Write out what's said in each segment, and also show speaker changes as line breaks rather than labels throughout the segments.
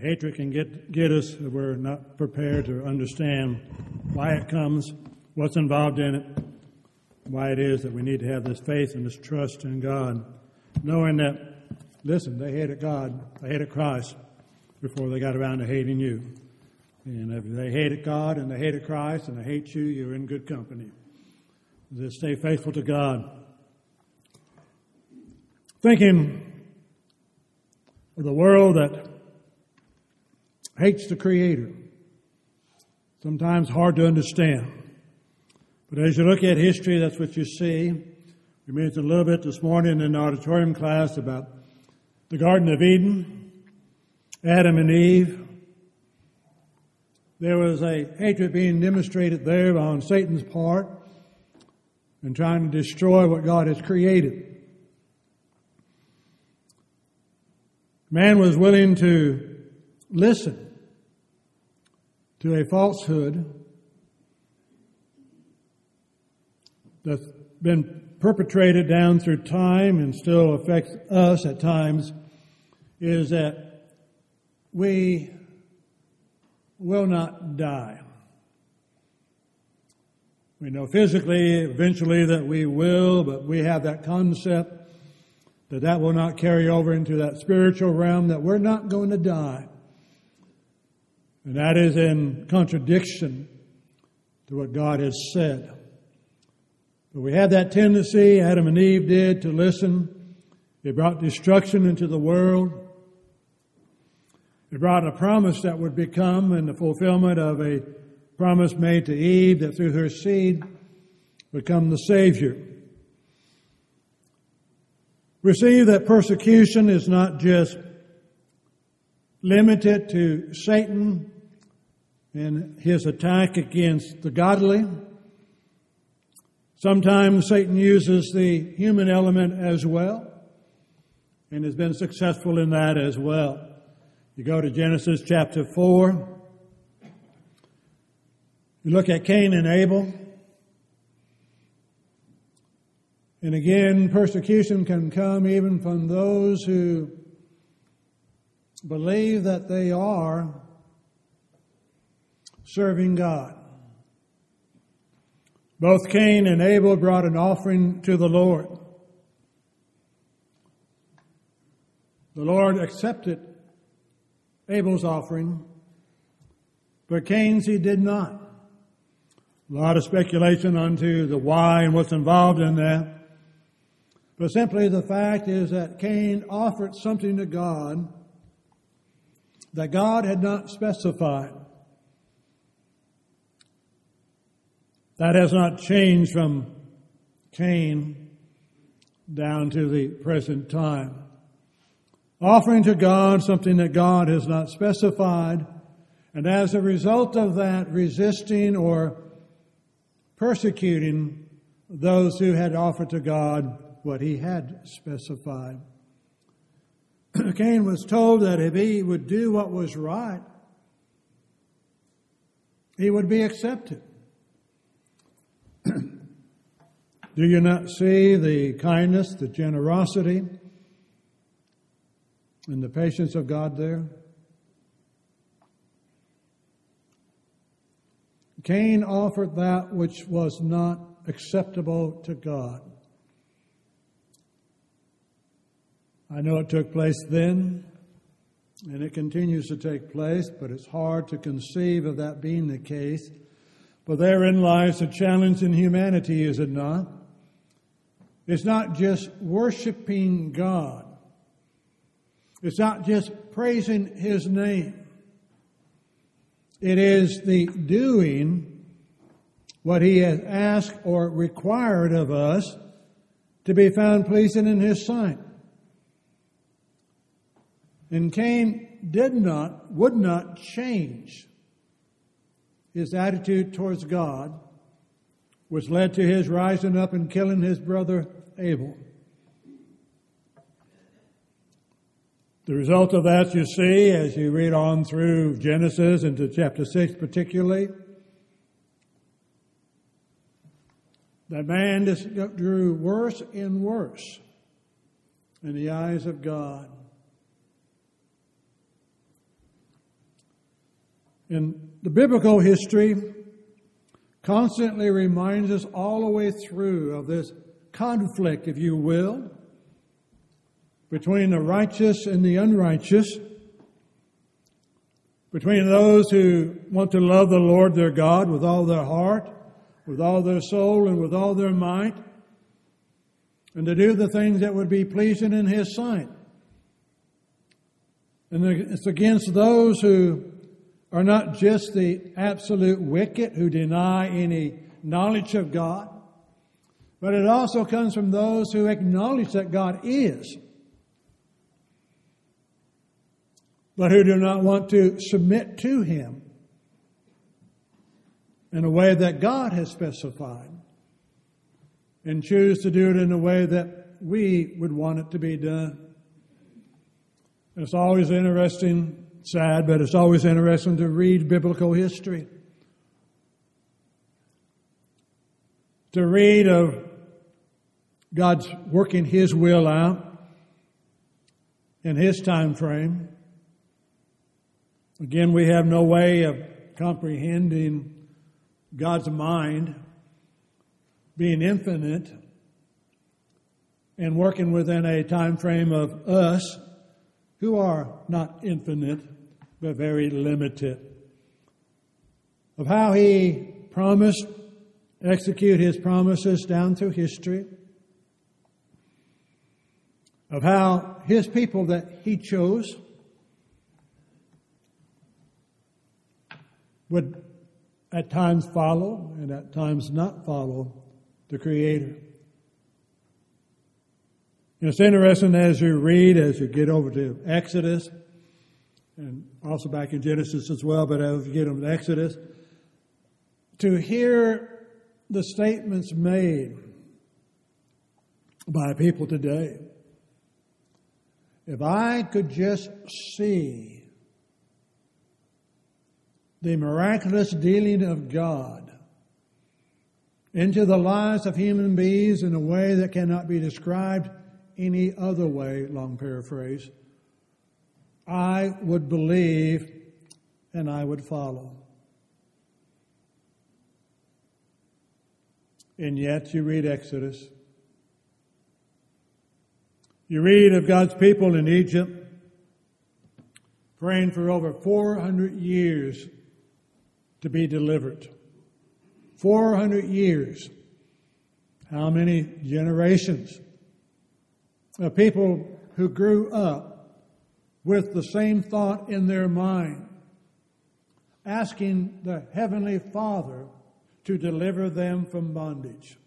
Hatred can get, get us if we're not prepared to understand why it comes, what's involved in it, why it is that we need to have this faith and this trust in God, knowing that, listen, they hated God, they hated Christ before they got around to hating you. And if they hated God and they hated Christ and they hate you, you're in good company. Just stay faithful to God. Thinking of the world that hates the Creator. Sometimes hard to understand. But as you look at history, that's what you see. We mentioned a little bit this morning in the auditorium class about the Garden of Eden, Adam and Eve, there was a hatred being demonstrated there on Satan's part and trying to destroy what God has created. Man was willing to listen to a falsehood that's been perpetrated down through time and still affects us at times is that we will not die. We know physically, eventually, that we will, but we have that concept that that will not carry over into that spiritual realm, that we're not going to die. And that is in contradiction to what God has said. But we have that tendency, Adam and Eve did, to listen. It brought destruction into the world. It brought a promise that would become in the fulfillment of a promise made to Eve that through her seed would come the Savior. Receive that persecution is not just limited to Satan and his attack against the godly. Sometimes Satan uses the human element as well and has been successful in that as well. You go to Genesis chapter 4. You look at Cain and Abel. And again, persecution can come even from those who believe that they are serving God. Both Cain and Abel brought an offering to the Lord. The Lord accepted Abel's offering, but Cain's he did not. A lot of speculation onto the why and what's involved in that. But simply the fact is that Cain offered something to God that God had not specified. That has not changed from Cain down to the present time offering to God something that God has not specified, and as a result of that, resisting or persecuting those who had offered to God what he had specified. Cain was told that if he would do what was right, he would be accepted. do you not see the kindness, the generosity, and the patience of God there? Cain offered that which was not acceptable to God. I know it took place then, and it continues to take place, but it's hard to conceive of that being the case. But therein lies the challenge in humanity, is it not? It's not just worshiping God, it's not just praising His name. It is the doing what He has asked or required of us to be found pleasing in His sight. And Cain did not, would not change his attitude towards God, which led to his rising up and killing his brother Abel. The result of that you see as you read on through Genesis into chapter 6 particularly. That man just grew worse and worse in the eyes of God. And the biblical history constantly reminds us all the way through of this conflict, if you will, between the righteous and the unrighteous, between those who want to love the Lord their God with all their heart, with all their soul, and with all their might, and to do the things that would be pleasing in His sight. And it's against those who are not just the absolute wicked who deny any knowledge of God, but it also comes from those who acknowledge that God is, but who do not want to submit to Him in a way that God has specified and choose to do it in a way that we would want it to be done. It's always interesting sad, but it's always interesting to read biblical history. To read of God's working His will out in His time frame. Again, we have no way of comprehending God's mind being infinite and working within a time frame of us who are not infinite but very limited. Of how he promised execute his promises down through history. Of how his people that he chose would at times follow and at times not follow the Creator. And it's interesting as you read, as you get over to Exodus, and also back in Genesis as well, but you get into Exodus, to hear the statements made by people today. If I could just see the miraculous dealing of God into the lives of human beings in a way that cannot be described any other way, long paraphrase, I would believe and I would follow. And yet you read Exodus. You read of God's people in Egypt praying for over 400 years to be delivered. 400 years. How many generations? of people who grew up with the same thought in their mind, asking the Heavenly Father to deliver them from bondage.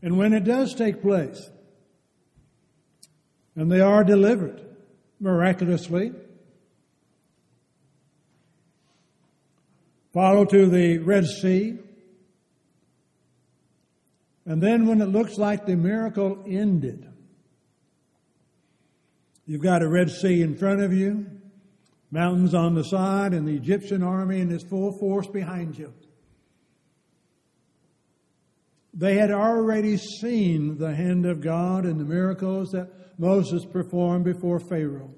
And when it does take place, and they are delivered miraculously, follow to the Red Sea, and then when it looks like the miracle ended, you've got a Red Sea in front of you, mountains on the side, and the Egyptian army in its full force behind you. They had already seen the hand of God and the miracles that Moses performed before Pharaoh.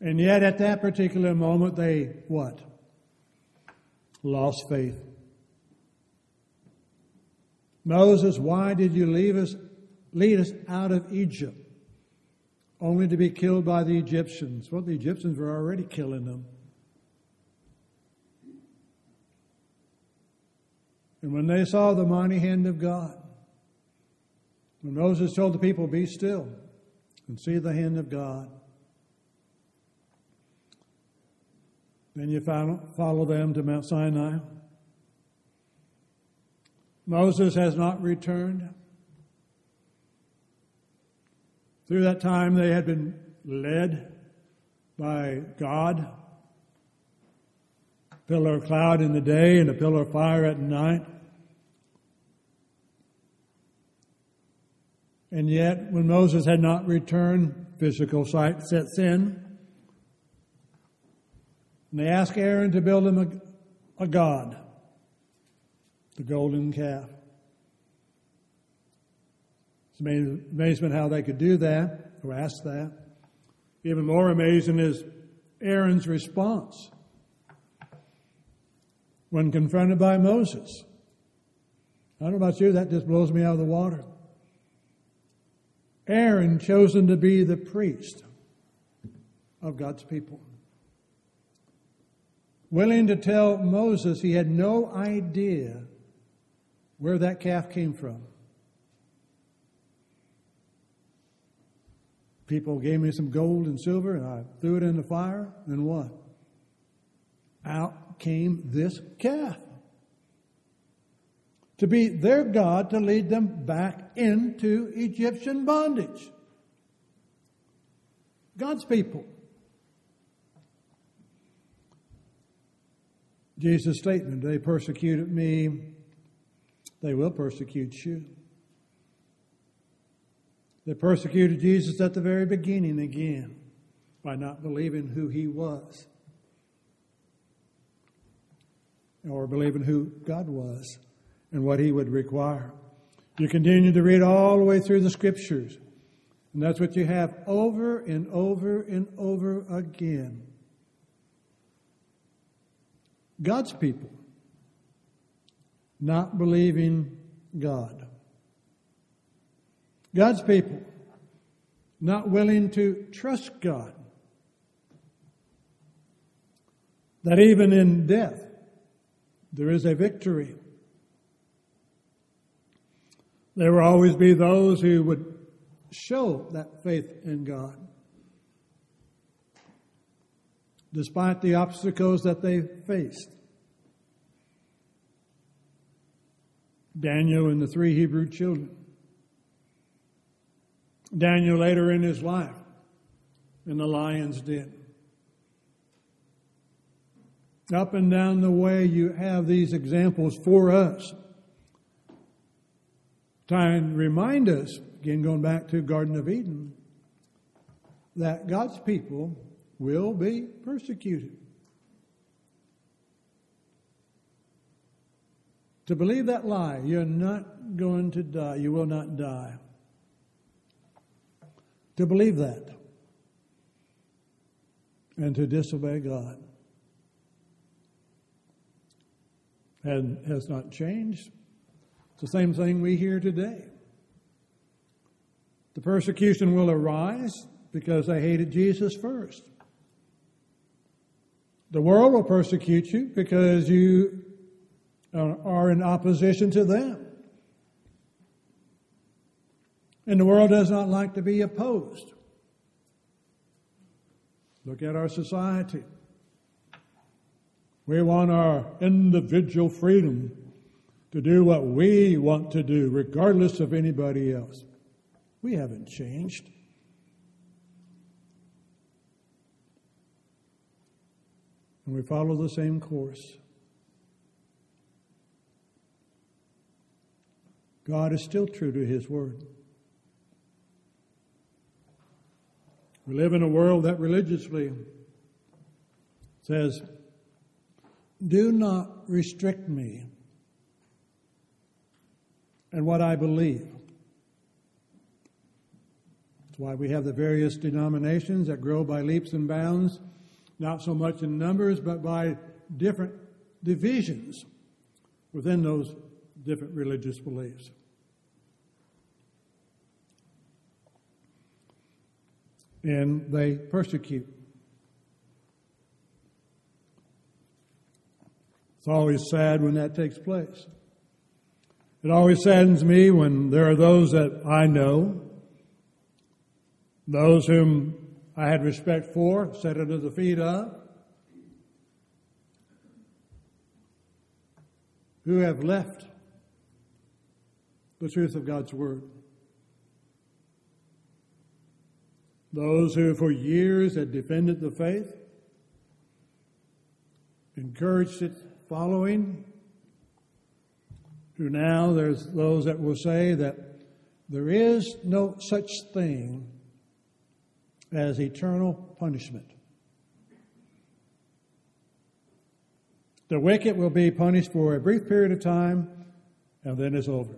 And yet at that particular moment, they what? Lost faith. Moses, why did you leave us, lead us out of Egypt only to be killed by the Egyptians? Well, the Egyptians were already killing them. And when they saw the mighty hand of God, when Moses told the people, Be still and see the hand of God, then you follow them to Mount Sinai. Moses has not returned. Through that time, they had been led by God. Pillar of cloud in the day and a pillar of fire at night. And yet, when Moses had not returned, physical sight sets in. And they ask Aaron to build him a, a god the golden calf. It's amazement how they could do that or ask that. Even more amazing is Aaron's response when confronted by Moses. I don't know about you, that just blows me out of the water. Aaron chosen to be the priest of God's people. Willing to tell Moses he had no idea where that calf came from. People gave me some gold and silver, and I threw it in the fire, and what? Out came this calf. To be their God to lead them back into Egyptian bondage. God's people. Jesus' statement, they persecuted me, they will persecute you. They persecuted Jesus at the very beginning again by not believing who he was or believing who God was and what he would require. You continue to read all the way through the scriptures, and that's what you have over and over and over again. God's people not believing God. God's people not willing to trust God. That even in death, there is a victory. There will always be those who would show that faith in God. Despite the obstacles that they faced. Daniel and the three Hebrew children. Daniel later in his life in the lion's den. Up and down the way, you have these examples for us. Trying to remind us, again going back to Garden of Eden, that God's people will be persecuted. To believe that lie, you're not going to die, you will not die. To believe that and to disobey God. and has not changed. It's the same thing we hear today. The persecution will arise because they hated Jesus first. The world will persecute you because you are in opposition to them. And the world does not like to be opposed. Look at our society. We want our individual freedom to do what we want to do, regardless of anybody else. We haven't changed. And we follow the same course. God is still true to His Word. We live in a world that religiously says, do not restrict me and what I believe. That's why we have the various denominations that grow by leaps and bounds, not so much in numbers, but by different divisions within those different religious beliefs. And they persecute It's always sad when that takes place. It always saddens me when there are those that I know, those whom I had respect for, set under the feet of, who have left the truth of God's Word. Those who for years had defended the faith, encouraged its following, who now there's those that will say that there is no such thing as eternal punishment. The wicked will be punished for a brief period of time and then it's over.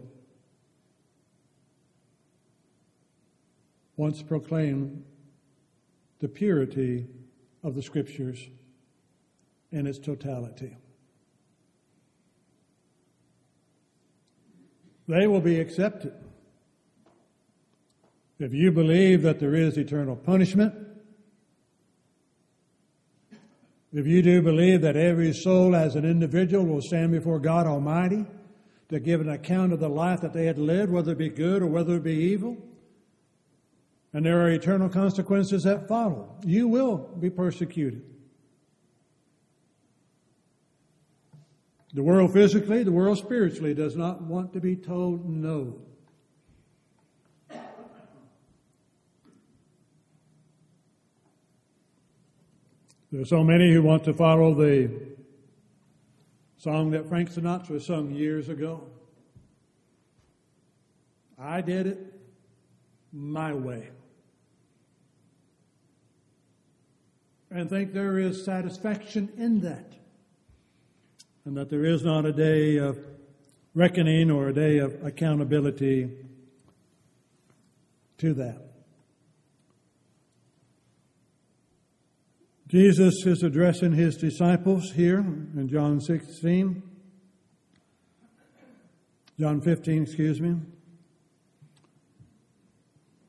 Once proclaimed the purity of the Scriptures in its totality. They will be accepted. If you believe that there is eternal punishment, if you do believe that every soul as an individual will stand before God Almighty to give an account of the life that they had lived, whether it be good or whether it be evil, and there are eternal consequences that follow, you will be persecuted. The world physically, the world spiritually does not want to be told no. There are so many who want to follow the song that Frank Sinatra sung years ago. I did it my way. And think there is satisfaction in that. And that there is not a day of reckoning or a day of accountability to that. Jesus is addressing his disciples here in John 16, John 15, excuse me.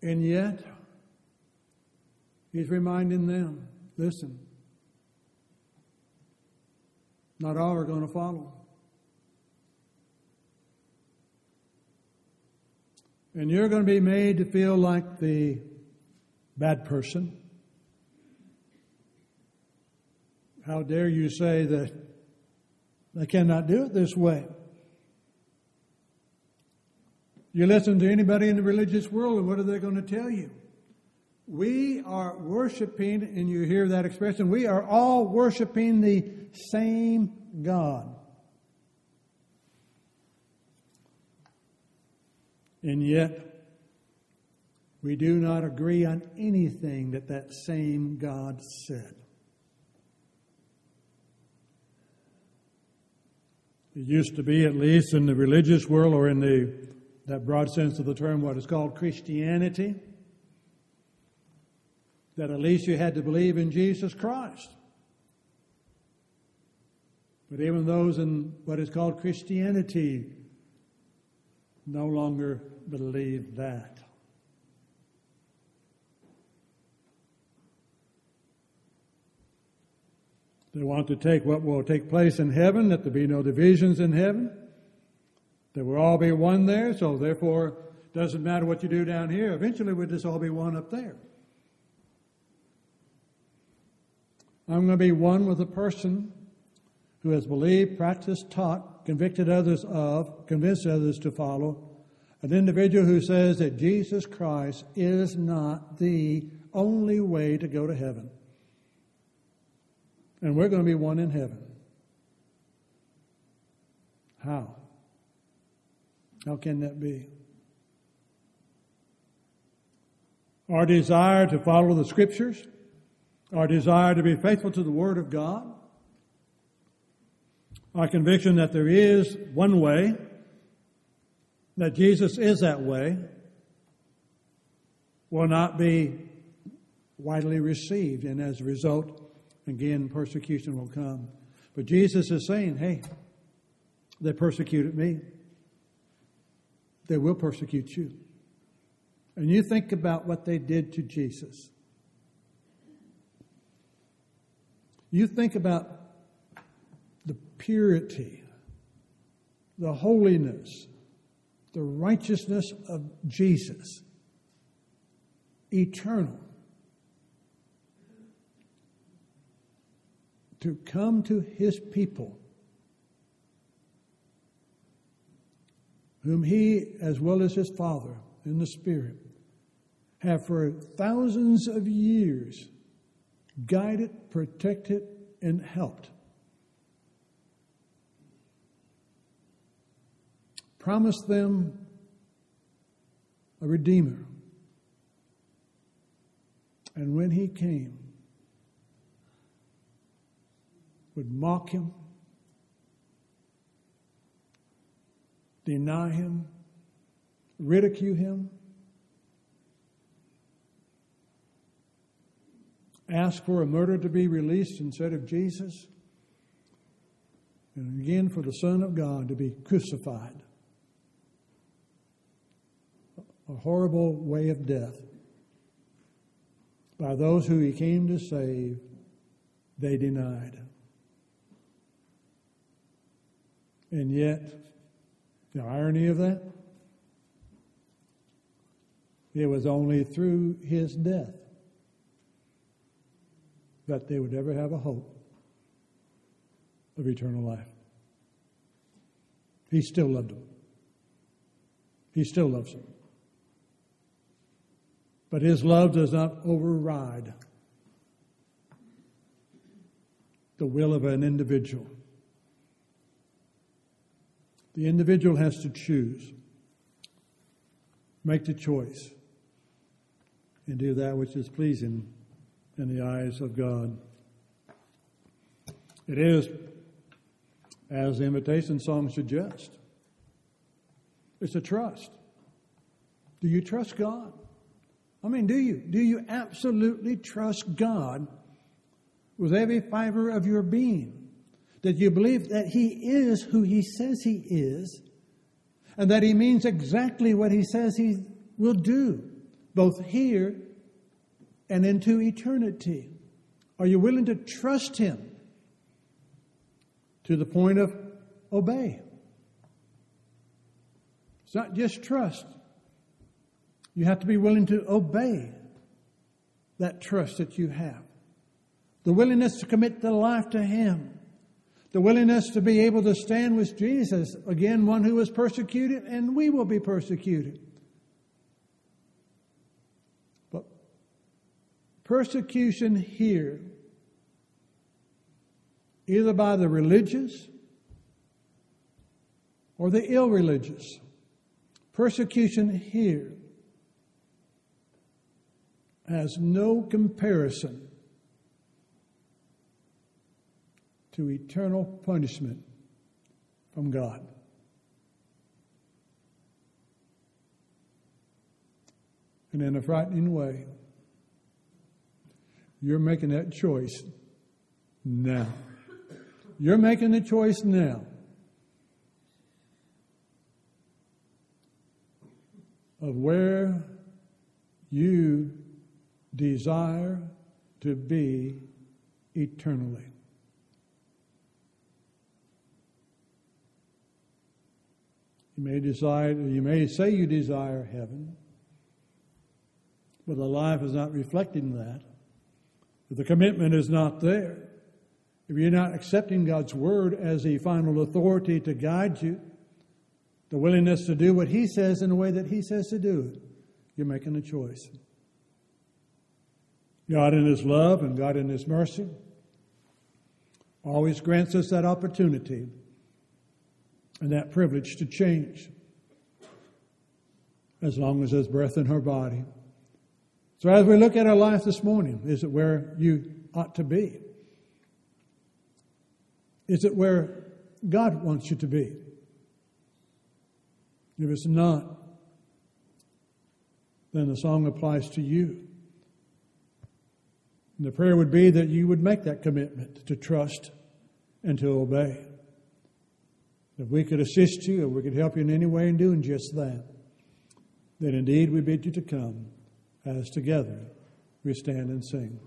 And yet, he's reminding them listen, not all are going to follow. And you're going to be made to feel like the bad person How dare you say that they cannot do it this way? You listen to anybody in the religious world, and what are they going to tell you? We are worshiping, and you hear that expression, we are all worshiping the same God. And yet, we do not agree on anything that that same God said. It used to be, at least in the religious world or in the that broad sense of the term, what is called Christianity, that at least you had to believe in Jesus Christ. But even those in what is called Christianity no longer believe that. They want to take what will take place in heaven, that there be no divisions in heaven, that we'll all be one there, so therefore it doesn't matter what you do down here. Eventually we'll just all be one up there. I'm going to be one with a person who has believed, practiced, taught, convicted others of, convinced others to follow, an individual who says that Jesus Christ is not the only way to go to heaven and we're going to be one in heaven. How? How can that be? Our desire to follow the Scriptures, our desire to be faithful to the Word of God, our conviction that there is one way, that Jesus is that way, will not be widely received, and as a result, Again, persecution will come. But Jesus is saying, hey, they persecuted me. They will persecute you. And you think about what they did to Jesus. You think about the purity, the holiness, the righteousness of Jesus, eternal. to come to his people, whom he, as well as his Father in the Spirit, have for thousands of years guided, protected, and helped. Promised them a Redeemer. And when he came, would mock him, deny him, ridicule him. Ask for a murderer to be released instead of Jesus, and again for the Son of God to be crucified. A horrible way of death. By those who he came to save, they denied. And yet, the irony of that, it was only through his death that they would ever have a hope of eternal life. He still loved them. He still loves them. But his love does not override the will of an individual. The individual has to choose, make the choice, and do that which is pleasing in the eyes of God. It is, as the invitation song suggests, it's a trust. Do you trust God? I mean, do you? Do you absolutely trust God with every fiber of your being? That you believe that He is who He says He is, and that He means exactly what He says He will do, both here and into eternity? Are you willing to trust Him to the point of obey? It's not just trust. You have to be willing to obey that trust that you have. The willingness to commit the life to Him. The willingness to be able to stand with Jesus, again, one who was persecuted, and we will be persecuted. Persecution here, either by the religious or the ill religious, persecution here has no comparison to eternal punishment from God. And in a frightening way, you're making that choice now. You're making the choice now. Of where you desire to be eternally. You may desire, you may say you desire heaven, but the life is not reflecting that. If the commitment is not there, if you're not accepting God's word as the final authority to guide you, the willingness to do what He says in the way that He says to do it, you're making a choice. God, in His love and God, in His mercy, always grants us that opportunity and that privilege to change as long as there's breath in her body. So, as we look at our life this morning, is it where you ought to be? Is it where God wants you to be? If it's not, then the song applies to you. And the prayer would be that you would make that commitment to trust and to obey. If we could assist you, if we could help you in any way in doing just that, then indeed we bid you to come as together we stand and sing.